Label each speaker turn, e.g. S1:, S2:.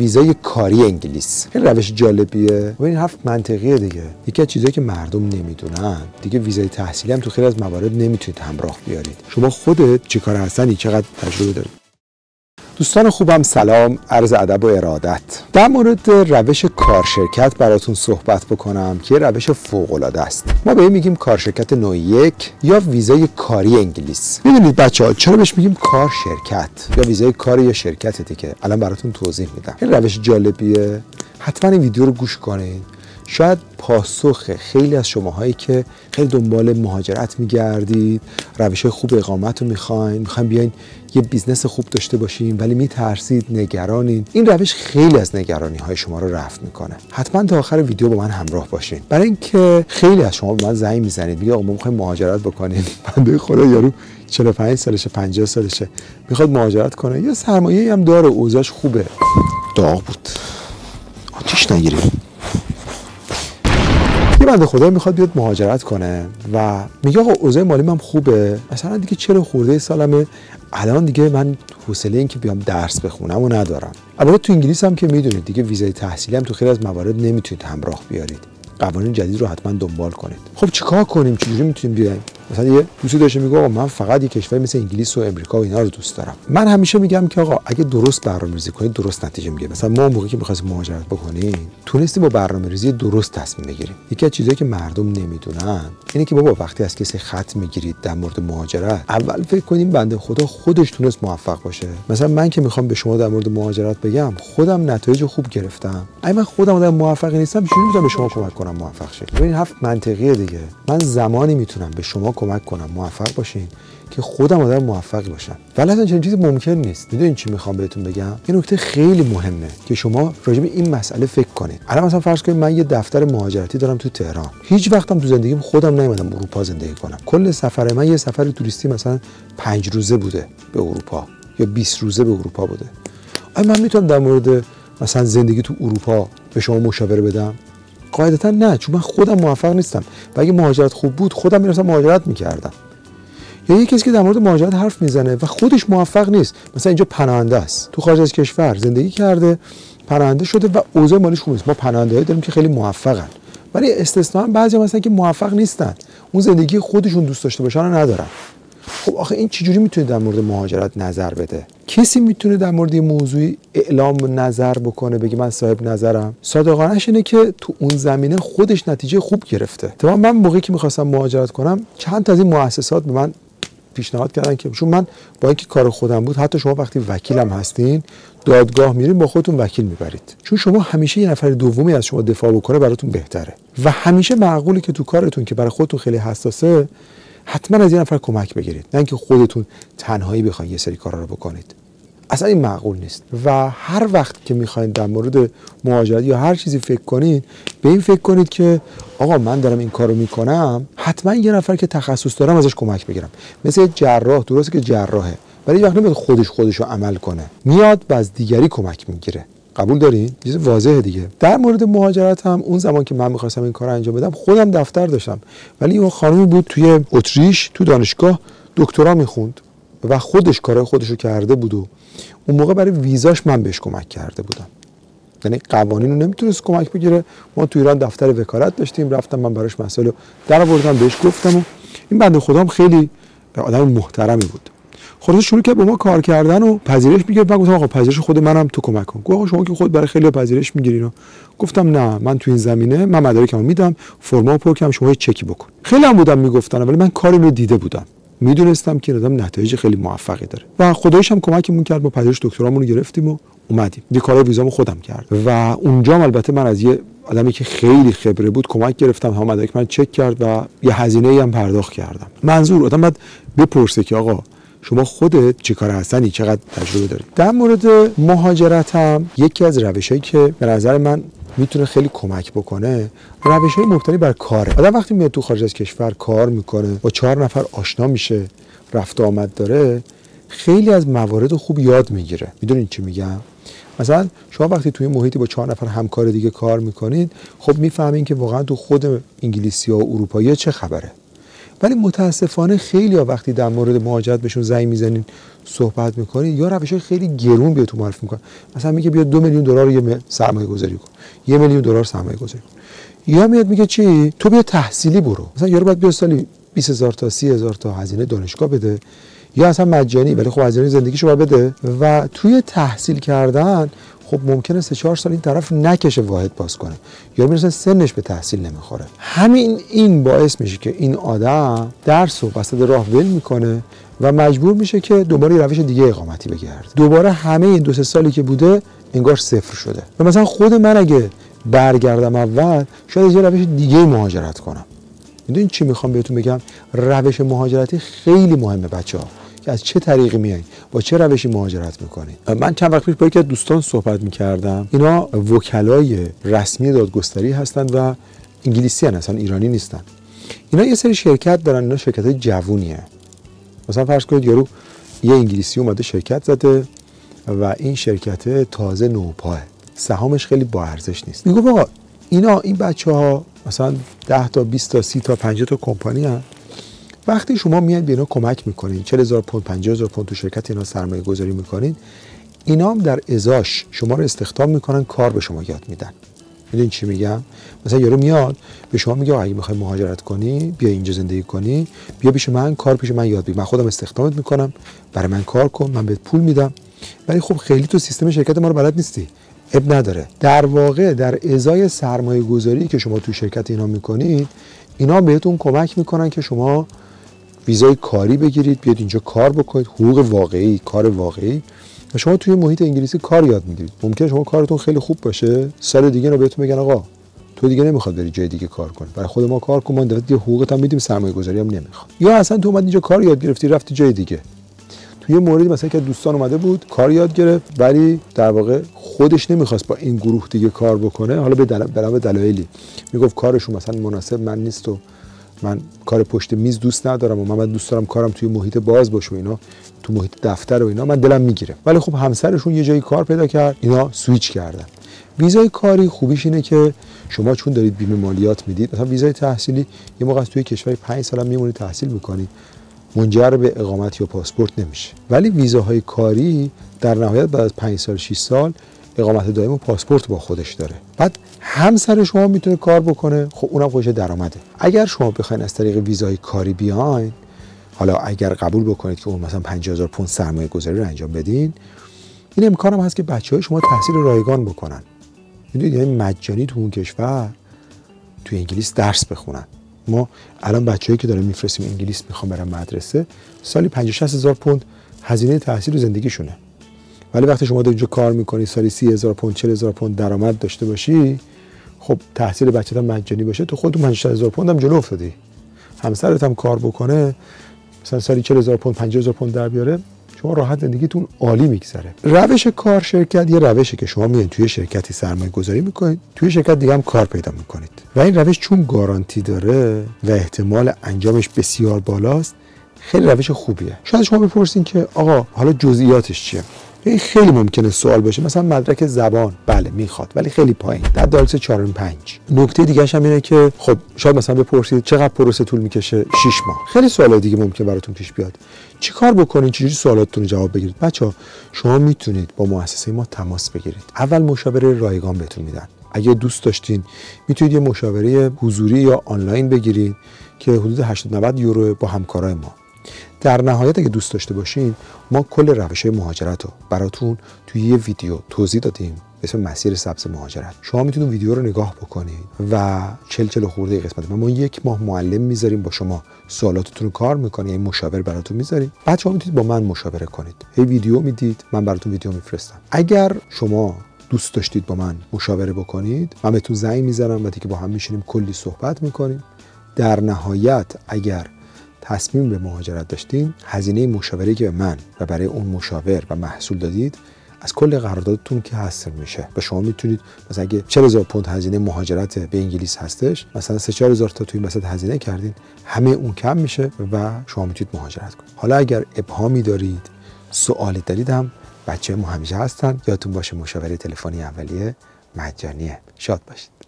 S1: ویزای کاری انگلیس. خیلی روش جالبیه. و این حرف منطقیه دیگه. یکی از چیزایی که مردم نمی‌دونن دیگه ویزای تحصیلی هم تو خیلی از موارد نمی‌تونید همراه بیارید. شما خودت چیکار هستنی چقدر تجربه دارید؟ دوستان خوبم سلام عرض ادب و ارادت. در مورد روش کارشرکت براتون صحبت بکنم که روش فوق العاده است. ما به این میگیم کارشرکت نوع یک یا ویزای کاری انگلیس. می‌دونید بچه ها چرا بهش میگیم کارشرکت یا ویزای کاری یا شرکت دیگه؟ الان براتون توضیح میدم. این روش جالبیه. حتما این ویدیو رو گوش کنید شاید پاسخ خیلی از شماهایی که خیلی دنبال مهاجرت میگردید روش خوب اقامت رو می‌خواین می‌خواین بیاین یه business خوب داشته باشین ولی میترسید نگرانین. این روش خیلی از نگرانی های شما رو رفع می‌کنه. حتما تا آخر ویدیو با من همراه باشین. برای اینکه خیلی از شما به من زنگ می‌زنید میگه آقا ما می‌خوایم مهاجرت بکنیم. بنده خدا یارو 45 سالشه 50 سالشه. می‌خواد مهاجرت کنه. یا سرمایه هم داره اوضاعش خوبه. داغ بود. آتیش نگیریم. یه بنده خدا می‌خواد بیاد مهاجرت کنه و میگه آقا اوضاع مالی من خوبه. مثلا دیگه چرا خورده سالمه. الان دیگه من حوصله این که بیام درس بخونم و ندارم. البته تو انگلیس هم که می‌دونید دیگه ویزای تحصیلی هم تو خیلی از موارد نمی‌تونید همراه بیارید. قوانین جدید رو حتما دنبال کنید. خب چیکار کنیم؟ چجوری می‌تونیم بیایم؟ مثلا یه دوستی داشته میگه آقا من فقط یه کشوری مثل انگلیس و امریکا و اینا رو دوست دارم. من همیشه میگم که آقا اگه درست برنامه‌ریزی کنید درست نتیجه می‌گیره. مثلا ما موقعی که می‌خواستیم مهاجرت بکنیم تونستیم با برنامه‌ریزی درست تصمیم بگیریم یکی از چیزایی که مردم نمی‌دونن اینه که بابا وقتی از کسی خط می‌گیرید در مورد مهاجرت اول فکر کنیم بنده خدا خودش تونست موفق باشه. مثلا من که می‌خوام به شما در مورد مهاجرت بگم خودم نتایج خوب گرفتم. اگه من خودم آدم موفقی نیستم چجوری می‌تونم به شما کمک کنم موفق شید؟ این حرف منطقیه دیگه. من زمانی می‌تونم به شما کمک کنم موفق باشین که خودم آدم موفقی باشم. ولی اصلا چنین چیزی ممکن نیست. می‌دونین چی می‌خوام بهتون بگم؟ این نکته خیلی مهمه که شما راجع به این مسئله فکر کنید. الان مثلا فرض کنید من یه دفتر مهاجرتی دارم تو تهران. هیچ وقتم تو زندگیم خودم نیومدم اروپا زندگی کنم. کل سفر من یه سفر توریستی مثلا پنج روزه بوده به اروپا یا 20 روزه به اروپا بوده. آیا من می‌تونم در مورد مثلا زندگی تو اروپا به شما مشاوره بدم؟ قاعدتا نه چون من خودم موفق نیستم. و اگه مهاجرت خوب بود خودم می‌رفتم مهاجرت می‌کردم. یا یه کسی که در مورد مهاجرت حرف می‌زنه و خودش موفق نیست مثلا اینجا پناهنده است. تو خارج از کشور زندگی کرده پناهنده شده و اوضاع مالیش خوب نیست. ما پناهنده داریم که خیلی موفقن. ولی استثنا هم بعضی مثلا که موفق نیستن. اون زندگی خودشون دوست داشته باشن ندارن. خب آخه این چجوری می‌تونه در مورد مهاجرت نظر بده؟ کسی می‌تونه در مورد یه موضوعی اعلام نظر بکنه بگه من صاحب نظرم؟ صادقانش اینه که تو اون زمینه خودش نتیجه خوب گرفته. تمام من موقعی که می‌خواستم مهاجرت کنم چند تا از این مؤسسات به من پیشنهاد کردن که چون من با اینکه کار خودم بود حتی شما وقتی وکیلم هستین دادگاه میرین با خودتون وکیل می‌برید. چون شما همیشه یه نفر دومی از شما دفاع بکنه براتون بهتره. و همیشه معقوله که تو کارتون که برای خودتون خیلی حساسه حتما از یه نفر کمک بگیرید. نه اینکه خودتون تنهایی بخواید یه سری کارا رو بکنید. اصلا این معقول نیست. و هر وقت که می‌خواید در مورد مهاجرت یا هر چیزی فکر کنید به این فکر کنید که آقا من دارم این کارو می‌کنم حتما یه نفر که تخصص دارم ازش کمک بگیرم مثل جراح درسته که جراحه ولی وقت نمیاد خودش خودش رو عمل کنه میاد و از دیگری کمک می‌گیره. قبول دارین؟ چیز واضحه دیگه. در مورد مهاجرت هم اون زمان که من می‌خواستم این کار انجام بدم خودم دفتر داشتم. ولی اون خانمی بود توی اتریش تو دانشگاه دکترا می‌خوند. و خودش کارهای خودش رو کرده بود و اون موقع برای ویزاش من بهش کمک کرده بودم. یعنی قوانین رو نمی‌تونست کمک بگیره. ما تو ایران دفتر وکالت داشتیم رفتم من براش مسئله در آوردم بهش گفتم و این بنده خودم خیلی آدم محترمی بود. خلاص شروع کرد با ما کار کردن و پذیرش می‌گرفت. من گفتم آقا پذیرش خود منم تو کمک کن. گفت آقا شما که خود برای خیلی پذیرش می‌گیرین گفتم نه من تو این زمینه من مدارکمو میدم فرما پر کنم شما چکی بکن. خیلی هم بودم می‌گفتن ولی من کاری رو دیده بودم. می‌دونستم که آدم نتایج خیلی موفقی داره. و خدایش هم کمکمون کرد با پذیرش دکترامون رو گرفتیم و اومدیم. دی کارهای ویزامو خودم کرد. و اونجا البته من از یه آدمی که خیلی خبره بود کمک گرفتم هم مدارک من چک کرد و یه هزینه هم پرداخت کردم. منظور آدم باید بپرسه که آقا شما خودت چه کار هستنی؟ چقدر تجربه داری؟ در مورد مهاجرت هم یکی از روشهایی که به نظر من می‌تونه خیلی کمک بکنه. روش های مبتنی بر کاره. آدم وقتی میاد تو خارج از کشور کار می‌کنه با چهار نفر آشنا میشه رفت آمد داره خیلی از موارد خوب یاد می‌گیره. می‌دونین چی میگم؟ مثلا شما وقتی توی محیطی با چهار نفر همکار دیگه کار می‌کنید خب می‌فهمین که واقعا تو خود انگلیسی ها و اروپایی چه خبره. ولی متاسفانه خیلی ها وقتی در مورد مهاجرت بهشون زنگ می‌زنین صحبت می‌کنین یا روش خیلی گرون بهتون معرفی می‌کنن. مثلا میگه بیا دو میلیون دلار یه سرمایه گذاری کن. یه میلیون دلار سرمایه گذاری کن. یا میاد میگه چی؟ تو بیا تحصیلی برو. مثلا یارو باید بیا سالی 20 هزار تا 30 هزار تا هزینه دانشگاه بده. یا اصلا مجانی ولی خب هزینه زندگیشو باید بده. و توی تحصیل کردن خب ممکنه سه چهار سال این طرف نکشه واحد باز کنه. یا می‌رسه سنش به تحصیل نمی‌خوره. همین این باعث میشه که این آدم درس و وسط راه ول می‌کنه و مجبور میشه که دوباره روش دیگه اقامتی بگرده. دوباره همه این دو سه سالی که بوده انگار صفر شده. و مثلا خود من اگه برگردم اول شاید یه روش دیگه مهاجرت کنم. می‌دونین چی می‌خوام بهتون بگم؟ روش مهاجرتی خیلی مهمه بچه ها که از چه طریقی میایین با چه روشی مهاجرت می‌کنین من چند وقت پیش با یکی دوستان صحبت می‌کردم. اینا وکلای رسمی دادگستری هستند و انگلیسی هستن اصلا ایرانی نیستن. اینا یه سری شرکت دارن اینا شرکت های جوونیه. مثلا فرض کنید یارو یه انگلیسی اومده شرکت زده و این شرکت تازه نوپاه. سهامش خیلی با ارزش نیست. میگه آقا اینا این بچه ها مثلا 10 تا 20 تا 30 تا 50 تا کمپانی هست وقتی شما میاد به اینا کمک می‌کنین 40 هزار پوند 50 هزار پوند تو شرکت اینا سرمایه گذاری می‌کنین اینا هم در ازاش شما رو استخدام می‌کنن کار به شما یاد میدن. می‌دونین چی میگم؟ مثلا یارو میاد به شما میگه اگه می‌خوای مهاجرت کنی بیا اینجا زندگی کنی بیا پیش من کار پیش من یاد بگیر. من خودم استخدامت می‌کنم برای من کار کن من بهت پول میدم. ولی خب خیلی تو سیستم شرکت ما رو بلد نیستی. اب نداره. در واقع در ازای سرمایه گذاری که شما تو شرکت اینا می‌کنید اینا بهتون کمک می‌کنن که شما ویزای کاری بگیرید بیاد اینجا کار بکنید حقوق واقعی کار واقعی. و شما توی محیط انگلیسی کار یاد می‌گیرید. ممکنه شما کارتون خیلی خوب باشه سال دیگه رو بهتون بگن آقا تو دیگه نمی‌خواد بری جای دیگه کار کنی. برای خود ما کار کن ما دیگه حقوقت هم میدیم سرمایه گذاری هم نمی‌خواد. یا اصلا تو اومد اینجا کار یاد گرفتی رفتی جای دیگه. توی موردی مثلا که دوستان اومده بود کار یاد گرفت ولی در واقع خودش نمی‌خواست با این گروه دیگه کار بکنه. حالا به دل... دلایلی. می‌گفت کارشون مثلا مناسب من نیست و من کار پشت میز دوست ندارم و من دوست دارم کارم توی محیط باز باشه و اینا تو محیط دفتر و اینا من دلم می‌گیره. ولی خب همسرشون یه جایی کار پیدا کرد اینا سویچ کردن. ویزای کاری خوبیش اینه که شما چون دارید بیمه مالیات می‌دید مثلا ویزای تحصیلی یه موقع توی کشور 5 سال میمونید تحصیل می‌کنید منجر به اقامت یا پاسپورت نمیشه. ولی ویزاهای کاری در نهایت بعد از 5 سال 6 سال اقامت دائم و پاسپورت با خودش داره. بعد همسر شما می‌تونه کار بکنه. خب اونم خودش درآمده. اگر شما بخواید از طریق ویزای کاری بیاین حالا اگر قبول بکنید که اون مثلا 50000 پوند سرمایه گذاری رو انجام بدین این امکان هم هست که بچه های شما تحصیل رایگان بکنن. می‌دونید؟ یعنی مجانی تو اون کشور تو انگلیس درس بخونن. ما الان بچه‌ای که داریم میفرستیم انگلیس می‌خوام برن مدرسه سالی 50 هزار پوند هزینه تحصیل و زندگیشونه. ولی وقتی شما اینجا کار می‌کنی سالی 30 هزار پوند 40 هزار پوند درآمد داشته باشی خب تحصیل بچه هم مجانی باشه. تو خودت 50 هزار پوند هم جلو افتادی. همسرت هم کار بکنه مثلا سالی 40 هزار پوند 50 هزار پوند در بیاره شما راحت زندگیتون عالی میگذره. روش کار شرکت یه روشه که شما میان توی شرکتی سرمایه گذاری می‌کنید توی شرکت دیگه هم کار پیدا می‌کنید. و این روش چون گارانتی داره و احتمال انجامش بسیار بالاست خیلی روش خوبیه. شاید شما بپرسین که آقا حالا جزئیاتش چیه؟ این خیلی ممکنه سوال باشه. مثلا مدرک زبان. بله می‌خواد ولی خیلی پایین. در دالس 4 5 نکته دیگه هم اینه که خب شاید مثلا بپرسید چقدر پروسه طول می‌کشه؟ 6 ماه. خیلی سوالات دیگه ممکن براتون پیش بیاد. چی کار بکنین چجوری سوالاتتون رو جواب بگیرید؟ بچه شما می‌تونید با مؤسسه ما تماس بگیرید. اول مشاوره رایگان بهتون میدن. اگه دوست داشتین می‌تونید یه مشاوره حضوری یا آنلاین بگیرید که حدود 80 90 یورو با همکارای ما. در نهایت اگه دوست داشته باشین ما کل روش مهاجرت رو براتون توی یه ویدیو توضیح دادیم به اسم مسیر سبز مهاجرت. شما می‌تونید ویدیو رو نگاه بکنید و چل چل خورده قسمت. ما یک ماه معلم می‌ذاریم با شما سوالاتتون رو کار می‌کنیم این مشاور براتون می‌ذاریم. بعد شما می‌تونید با من مشاوره کنید. هی ویدیو می‌دید من براتون ویدیو میفرستم. اگر شما دوست داشتید با من مشاوره بکنید من بهتون زنگ می‌زنم و دیگه با هم میشینیم کلی صحبت می‌کنیم. در نهایت اگر تصمیم به مهاجرت داشتین هزینه مشاوره که به من و برای اون مشاور و محصول دادید از کل قراردادتون که حذف میشه. و شما می‌تونید مثلا اگه 40000 پوند هزینه مهاجرت به انگلیس هستش مثلا 3 4000 تا تو این وسط هزینه کردین همه اون کم میشه و شما می‌تونید مهاجرت کنید. حالا اگر ابهامی دارید سوالی دارید هم بچه همیشه هستن. یادتون باشه مشاوره تلفنی اولیه مجانیه. شاد باشید.